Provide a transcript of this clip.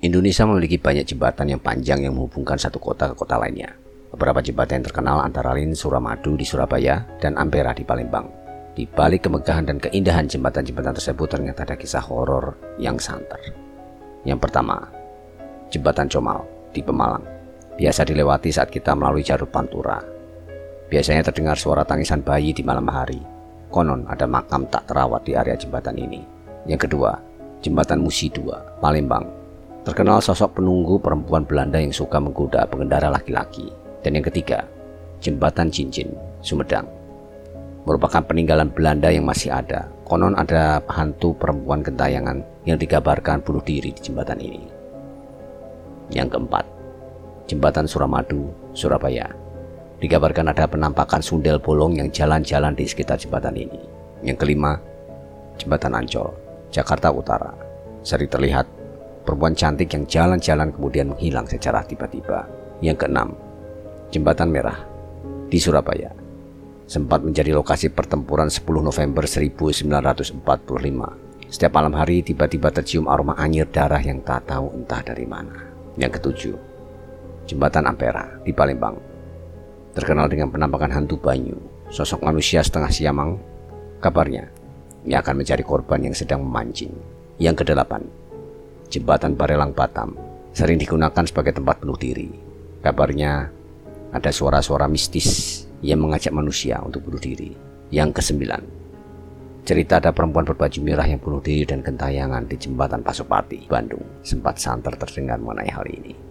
Indonesia memiliki banyak jembatan yang panjang yang menghubungkan satu kota ke kota lainnya. Beberapa jembatan yang terkenal antara lain Suramadu di Surabaya dan Ampera di Palembang. Di balik kemegahan dan keindahan jembatan-jembatan tersebut ternyata ada kisah horor yang santer. Yang pertama, Jembatan Comal di Pemalang. Biasa dilewati saat kita melalui jalur Pantura. Biasanya terdengar suara tangisan bayi di malam hari. Konon ada makam tak terawat di area jembatan ini. Yang kedua, Jembatan Musi II, Palembang Terkenal sosok penunggu perempuan Belanda yang suka menggoda pengendara laki-laki. Dan yang ketiga, Jembatan Cincin, Sumedang. Merupakan peninggalan Belanda yang masih ada. Konon ada hantu perempuan gentayangan yang digambarkan bunuh diri di jembatan ini. Yang keempat, Jembatan Suramadu, Surabaya. Digambarkan ada penampakan sundel bolong yang jalan-jalan di sekitar jembatan ini. Yang kelima, Jembatan Ancol, Jakarta Utara. Sering terlihat perempuan cantik yang jalan-jalan kemudian menghilang secara tiba-tiba. Yang keenam, Jembatan Merah di Surabaya sempat menjadi lokasi pertempuran 10 November 1945. Setiap malam hari tiba-tiba tercium aroma anyir darah yang tak tahu entah dari mana. Yang ketujuh, Jembatan Ampera di Palembang. Terkenal dengan penampakan hantu banyu, sosok manusia setengah siamang. Kabarnya, ia akan mencari korban yang sedang memancing. Yang kedelapan, jembatan Barelang Batam sering digunakan sebagai tempat bunuh diri. Kabarnya ada suara-suara mistis yang mengajak manusia untuk bunuh diri. Yang kesembilan, cerita ada perempuan berbaju merah yang bunuh diri dan gentayangan di jembatan Pasopati, Bandung. Sempat santer terdengar mengenai hal ini.